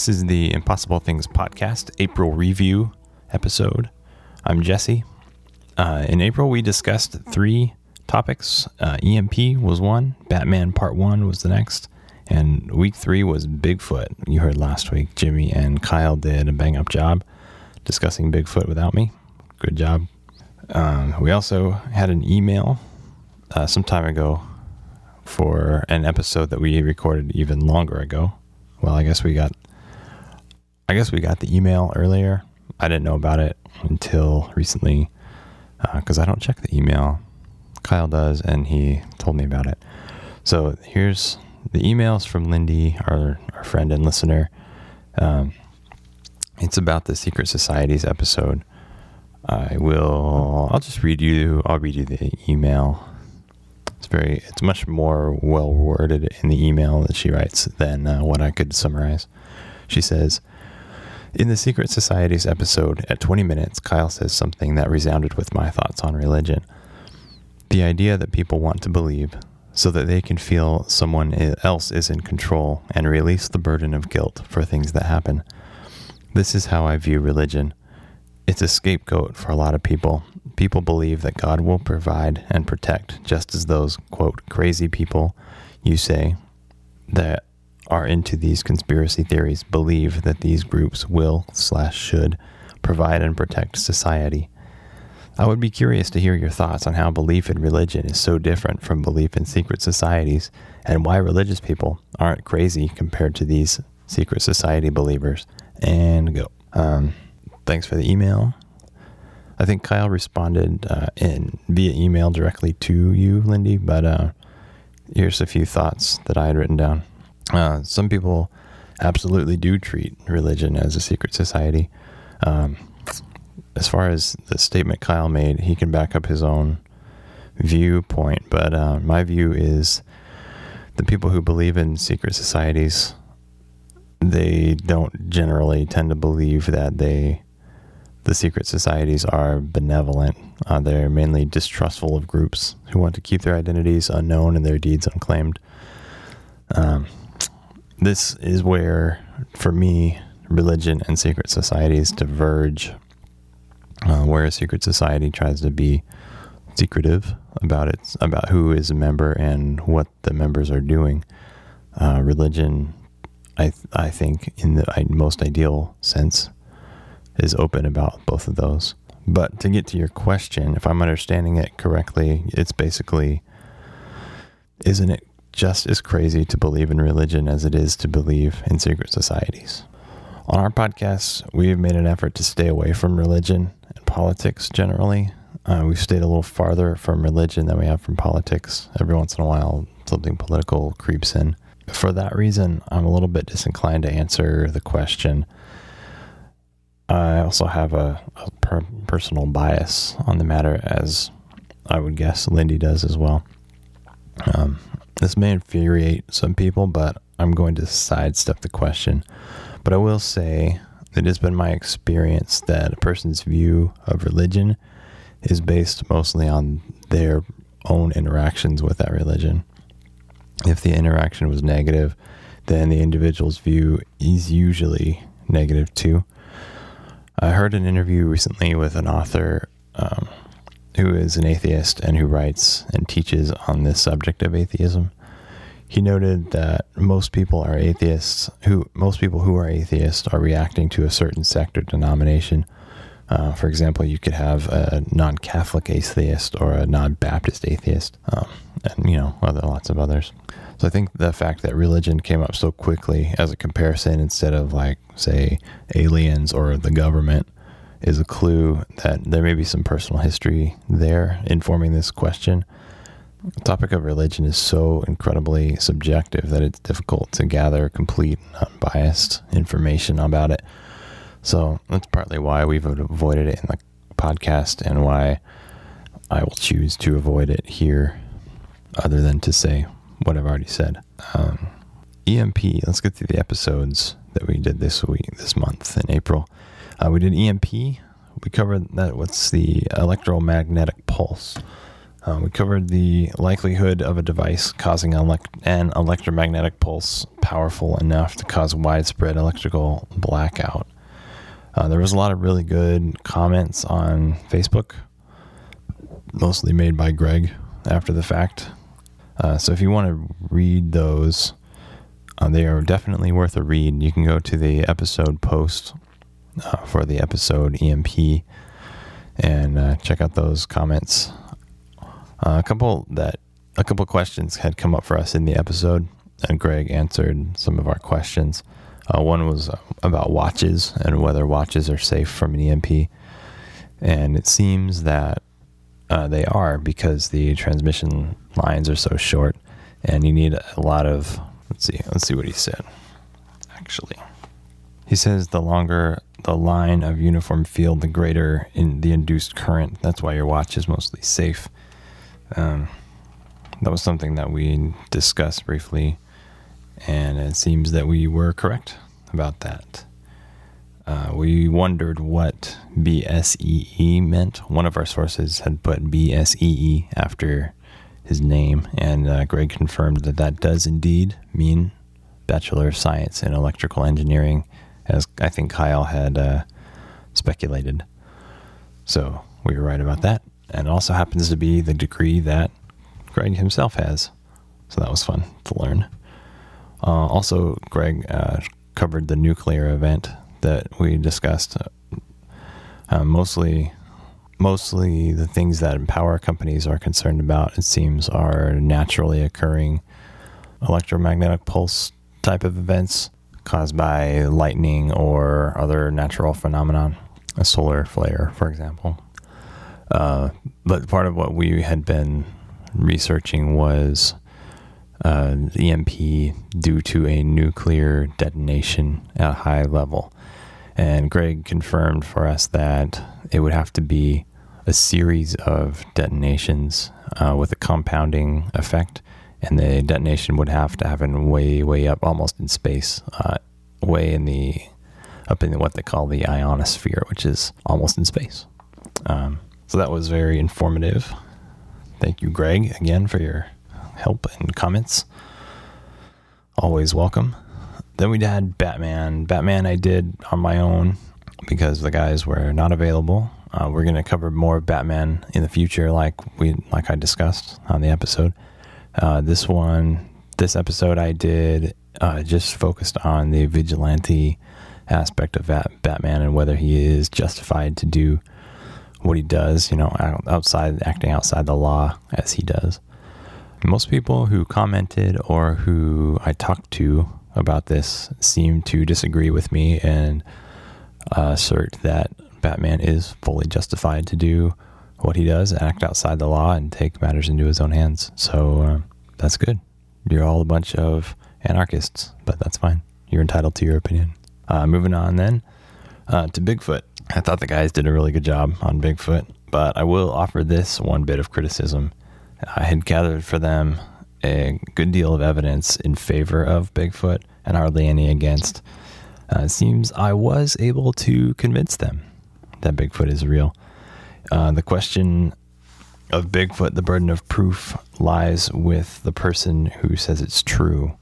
This is the Impossible Things podcast, April review episode. I'm Jesse. Uh, in April, we discussed three topics. Uh, EMP was one, Batman Part 1 was the next, and week three was Bigfoot. You heard last week, Jimmy and Kyle did a bang up job discussing Bigfoot without me. Good job. Um, we also had an email uh, some time ago for an episode that we recorded even longer ago. Well, I guess we got I guess we got the email earlier. I didn't know about it until recently because uh, I don't check the email. Kyle does, and he told me about it. So here's the emails from Lindy, our, our friend and listener. Um, it's about the Secret Societies episode. I will. I'll just read you. I'll read you the email. It's very. It's much more well worded in the email that she writes than uh, what I could summarize. She says, in the Secret Societies episode, at 20 minutes, Kyle says something that resounded with my thoughts on religion. The idea that people want to believe so that they can feel someone else is in control and release the burden of guilt for things that happen. This is how I view religion. It's a scapegoat for a lot of people. People believe that God will provide and protect, just as those, quote, crazy people you say that are into these conspiracy theories believe that these groups will slash should provide and protect society. I would be curious to hear your thoughts on how belief in religion is so different from belief in secret societies and why religious people aren't crazy compared to these secret society believers. And go. Um, thanks for the email. I think Kyle responded uh, in via email directly to you, Lindy, but uh, here's a few thoughts that I had written down. Uh, some people absolutely do treat religion as a secret society. Um, as far as the statement Kyle made, he can back up his own viewpoint, but uh, my view is the people who believe in secret societies, they don't generally tend to believe that they the secret societies are benevolent. Uh, they're mainly distrustful of groups who want to keep their identities unknown and their deeds unclaimed. Um, this is where, for me, religion and secret societies diverge. Uh, where a secret society tries to be secretive about it, about who is a member and what the members are doing. Uh, religion, I th- I think, in the most ideal sense, is open about both of those. But to get to your question, if I'm understanding it correctly, it's basically, isn't it just as crazy to believe in religion as it is to believe in secret societies. On our podcast, we have made an effort to stay away from religion and politics generally. Uh, we've stayed a little farther from religion than we have from politics. Every once in a while, something political creeps in. For that reason, I'm a little bit disinclined to answer the question. I also have a, a per- personal bias on the matter, as I would guess Lindy does as well. Um, this may infuriate some people, but I'm going to sidestep the question. But I will say it has been my experience that a person's view of religion is based mostly on their own interactions with that religion. If the interaction was negative, then the individual's view is usually negative too. I heard an interview recently with an author um, who is an atheist and who writes and teaches on this subject of atheism. He noted that most people are atheists. Who most people who are atheists are reacting to a certain sect or denomination. Uh, for example, you could have a non-Catholic atheist or a non-Baptist atheist, um, and you know, other lots of others. So I think the fact that religion came up so quickly as a comparison instead of like, say, aliens or the government is a clue that there may be some personal history there informing this question. The topic of religion is so incredibly subjective that it's difficult to gather complete unbiased information about it. So that's partly why we've avoided it in the podcast and why I will choose to avoid it here, other than to say what I've already said. Um, EMP, let's get through the episodes that we did this week, this month in April. Uh, we did EMP. We covered that. What's the electromagnetic pulse? Uh, we covered the likelihood of a device causing an electromagnetic pulse powerful enough to cause widespread electrical blackout. Uh, there was a lot of really good comments on Facebook, mostly made by Greg after the fact. Uh, so if you want to read those, uh, they are definitely worth a read. You can go to the episode post uh, for the episode EMP and uh, check out those comments. Uh, a couple that a couple questions had come up for us in the episode, and Greg answered some of our questions. Uh, one was uh, about watches and whether watches are safe from an EMP, and it seems that they are because the transmission lines are so short, and you need a lot of. Let's see. Let's see what he said. Actually, he says the longer the line of uniform field, the greater in the induced current. That's why your watch is mostly safe. Um, that was something that we discussed briefly, and it seems that we were correct about that. Uh, we wondered what BSEE meant. One of our sources had put BSEE after his name, and uh, Greg confirmed that that does indeed mean Bachelor of Science in Electrical Engineering, as I think Kyle had uh, speculated. So we were right about that and it also happens to be the degree that Greg himself has. So that was fun to learn. Uh, also, Greg uh, covered the nuclear event that we discussed. Uh, mostly, mostly the things that power companies are concerned about, it seems, are naturally occurring electromagnetic pulse type of events caused by lightning or other natural phenomenon, a solar flare, for example. Uh, but part of what we had been researching was uh, EMP due to a nuclear detonation at a high level. And Greg confirmed for us that it would have to be a series of detonations uh, with a compounding effect. And the detonation would have to happen way, way up, almost in space, uh, way in the, up in what they call the ionosphere, which is almost in space. Um, so that was very informative. Thank you, Greg, again for your help and comments. Always welcome. Then we had Batman. Batman I did on my own because the guys were not available. Uh, we're going to cover more Batman in the future, like we like I discussed on the episode. Uh, this one, this episode, I did uh, just focused on the vigilante aspect of Batman and whether he is justified to do what he does, you know, outside acting outside the law as he does. Most people who commented or who I talked to about this seem to disagree with me and uh, assert that Batman is fully justified to do what he does, act outside the law, and take matters into his own hands. So uh, that's good. You're all a bunch of anarchists, but that's fine. You're entitled to your opinion. Uh, moving on then uh, to Bigfoot. I thought the guys did a really good job on Bigfoot, but I will offer this one bit of criticism. I had gathered for them a good deal of evidence in favor of Bigfoot and hardly any against. Uh, it seems I was able to convince them that Bigfoot is real. Uh, the question of Bigfoot, the burden of proof lies with the person who says it's true.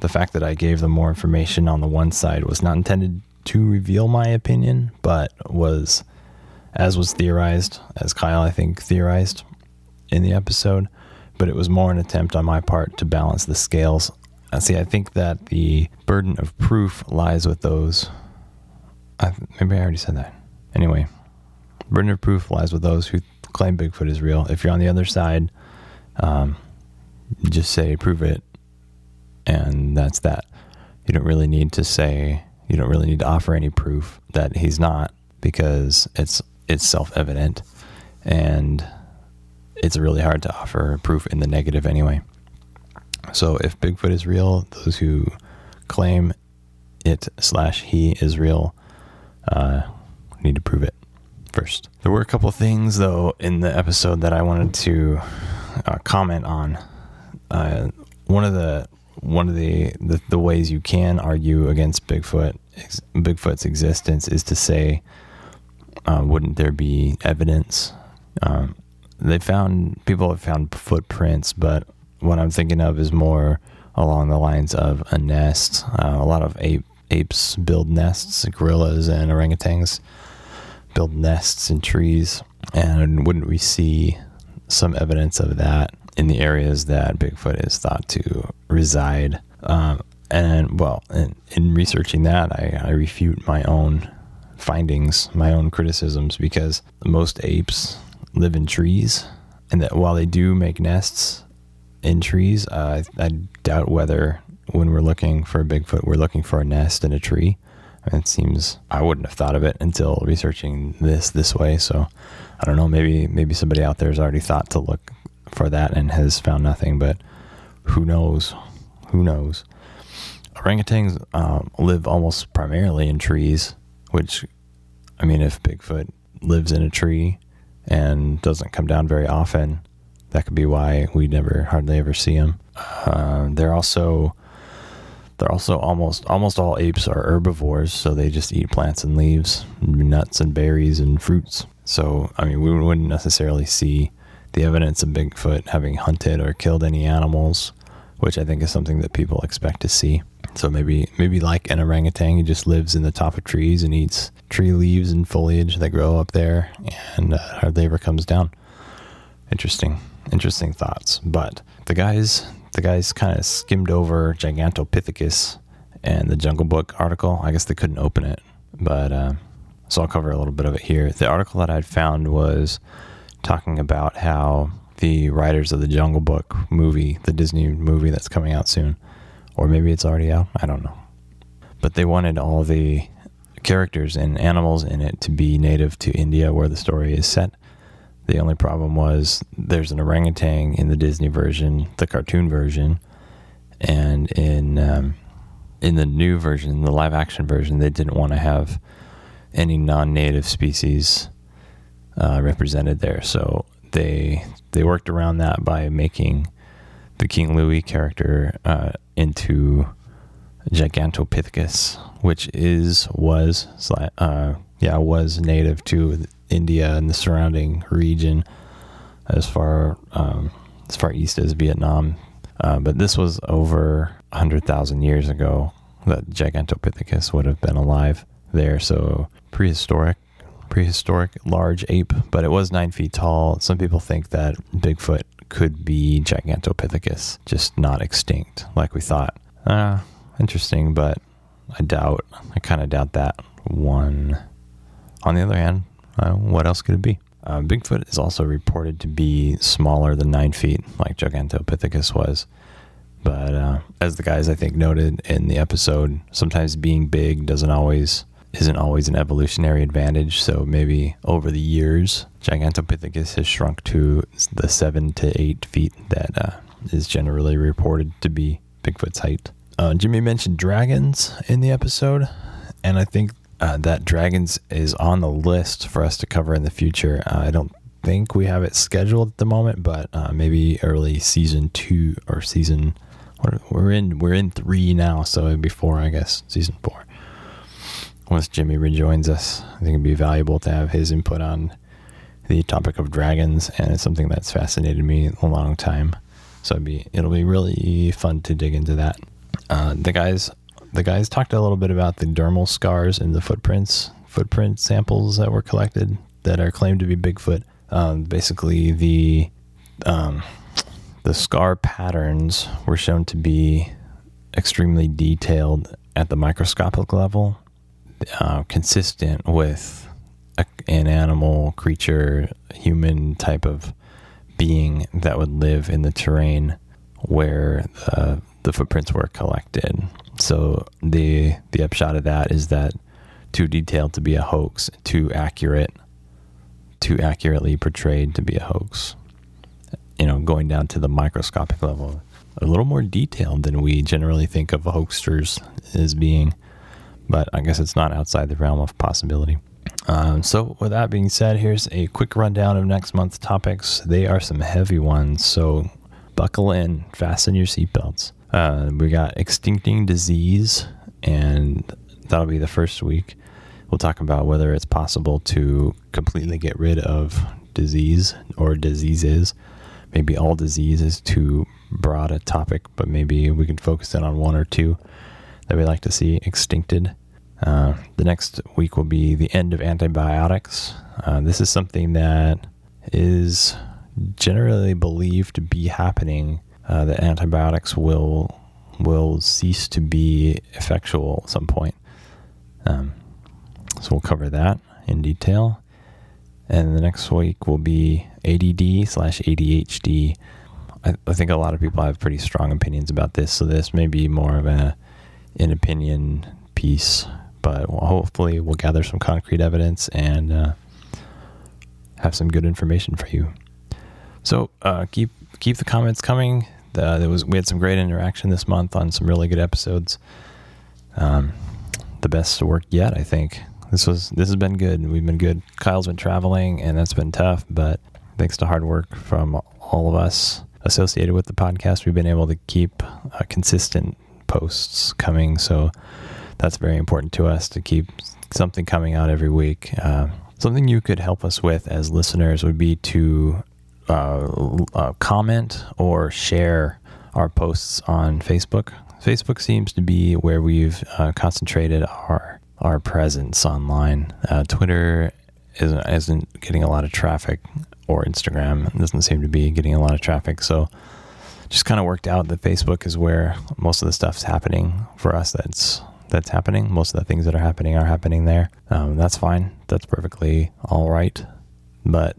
The fact that I gave them more information on the one side was not intended to reveal my opinion, but was, as was theorized, as Kyle, I think, theorized in the episode, but it was more an attempt on my part to balance the scales. See, I think that the burden of proof lies with those. I, maybe I already said that. Anyway, burden of proof lies with those who claim Bigfoot is real. If you're on the other side, um, just say prove it, and that's that. You don't really need to say you don't really need to offer any proof that he's not because it's it's self-evident and it's really hard to offer proof in the negative anyway. So if Bigfoot is real, those who claim it slash he is real uh, need to prove it first. There were a couple things though in the episode that I wanted to uh, comment on. Uh, one of the one of the, the, the ways you can argue against Bigfoot ex, Bigfoot's existence is to say, uh, wouldn't there be evidence? Um, they found people have found footprints, but what I'm thinking of is more along the lines of a nest. Uh, a lot of ape, apes build nests, gorillas and orangutans build nests in trees. And wouldn't we see some evidence of that in the areas that Bigfoot is thought to reside? Um, and well, in, in researching that, I, I refute my own findings, my own criticisms, because most apes live in trees, and that while they do make nests in trees, uh, I doubt whether when we're looking for a Bigfoot, we're looking for a nest in a tree. It seems I wouldn't have thought of it until researching this this way. So I don't know. Maybe maybe somebody out there has already thought to look for that and has found nothing. But who knows? Who knows? Orangutans um, live almost primarily in trees, which I mean, if Bigfoot lives in a tree and doesn't come down very often, that could be why we never hardly ever see them. Uh, they're also they're also almost almost all apes are herbivores, so they just eat plants and leaves, nuts and berries and fruits. So I mean, we wouldn't necessarily see the evidence of Bigfoot having hunted or killed any animals, which I think is something that people expect to see. So maybe maybe like an orangutan, he just lives in the top of trees and eats tree leaves and foliage that grow up there, and uh, hardly ever comes down. Interesting, interesting thoughts. But the guys the guys kind of skimmed over Gigantopithecus and the Jungle Book article. I guess they couldn't open it, but uh, so I'll cover a little bit of it here. The article that I'd found was talking about how the writers of the Jungle Book movie, the Disney movie that's coming out soon, or maybe it's already out. I don't know. But they wanted all the characters and animals in it to be native to India, where the story is set. The only problem was there's an orangutan in the Disney version, the cartoon version, and in um, in the new version, the live action version, they didn't want to have any non-native species uh, represented there. So they they worked around that by making the King Louie character uh, into Gigantopithecus, which is was uh, yeah was native to India and the surrounding region, as far um, as far east as Vietnam. Uh, but this was over hundred thousand years ago that Gigantopithecus would have been alive there. So prehistoric, prehistoric large ape, but it was nine feet tall. Some people think that Bigfoot could be Gigantopithecus, just not extinct like we thought. Uh, interesting, but I doubt, I kind of doubt that one. On the other hand, uh, what else could it be? Uh, Bigfoot is also reported to be smaller than nine feet, like Gigantopithecus was. But uh, as the guys I think noted in the episode, sometimes being big doesn't always isn't always an evolutionary advantage. So maybe over the years, Gigantopithecus has shrunk to the seven to eight feet that uh, is generally reported to be Bigfoot's height. Uh, Jimmy mentioned dragons in the episode, and I think uh, that dragons is on the list for us to cover in the future. Uh, I don't think we have it scheduled at the moment, but uh, maybe early season two or season. We're in we're in three now, so it'd be four, I guess, season four. Once Jimmy rejoins us, I think it'd be valuable to have his input on the topic of dragons, and it's something that's fascinated me a long time. So it'd be it'll be really fun to dig into that. Uh, the guys the guys talked a little bit about the dermal scars in the footprints, footprint samples that were collected that are claimed to be Bigfoot. Um, basically, the um, the scar patterns were shown to be extremely detailed at the microscopic level, uh, consistent with a, an animal, creature, human type of being that would live in the terrain where the, the footprints were collected. So the the upshot of that is that too detailed to be a hoax, too accurate, too accurately portrayed to be a hoax. You know, going down to the microscopic level, a little more detailed than we generally think of hoaxsters as being. But I guess it's not outside the realm of possibility. Um, so, with that being said, here's a quick rundown of next month's topics. They are some heavy ones, so buckle in, fasten your seatbelts. Uh, we got extincting disease, and that'll be the first week. We'll talk about whether it's possible to completely get rid of disease or diseases. Maybe all disease is too broad a topic, but maybe we can focus in on one or two that we like to see extincted. Uh, the next week will be the end of antibiotics. Uh, this is something that is generally believed to be happening. Uh, that antibiotics will will cease to be effectual at some point. Um, so we'll cover that in detail. And the next week will be ADD slash ADHD. I, I, think a lot of people have pretty strong opinions about this, so this may be more of a an opinion piece, but hopefully we'll gather some concrete evidence and uh, have some good information for you. So uh, keep keep the comments coming. The, there was we had some great interaction this month on some really good episodes. Um, the best work yet, I think. This was this has been good. We've been good. Kyle's been traveling, and that's been tough. But thanks to hard work from all of us associated with the podcast, we've been able to keep uh, consistent posts coming. So that's very important to us to keep something coming out every week. Uh, something you could help us with as listeners would be to uh, uh, comment or share our posts on Facebook. Facebook seems to be where we've uh, concentrated our our presence online. Uh, Twitter isn't, isn't getting a lot of traffic, or Instagram doesn't seem to be getting a lot of traffic. So, just kind of worked out that Facebook is where most of the stuff's happening for us. That's that's happening. Most of the things that are happening are happening there. Um, that's fine. That's perfectly all right. But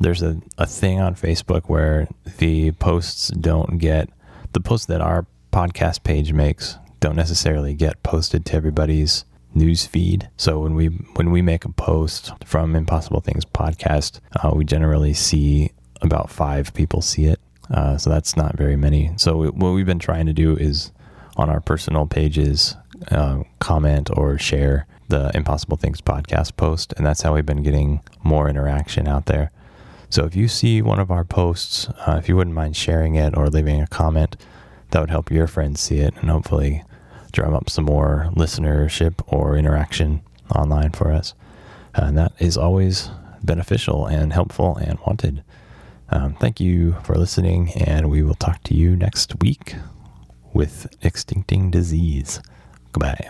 there's a, a thing on Facebook where the posts don't get the posts that our podcast page makes don't necessarily get posted to everybody's news feed. So when we when we make a post from Impossible Things podcast, uh, we generally see about five people see it. Uh, so that's not very many. So we, what we've been trying to do is on our personal pages uh, comment or share the Impossible Things podcast post, and that's how we've been getting more interaction out there. So if you see one of our posts, uh, if you wouldn't mind sharing it or leaving a comment, that would help your friends see it and hopefully drum up some more listenership or interaction online for us. And that is always beneficial and helpful and wanted. Um, thank you for listening, and we will talk to you next week with Extincting Disease. Goodbye.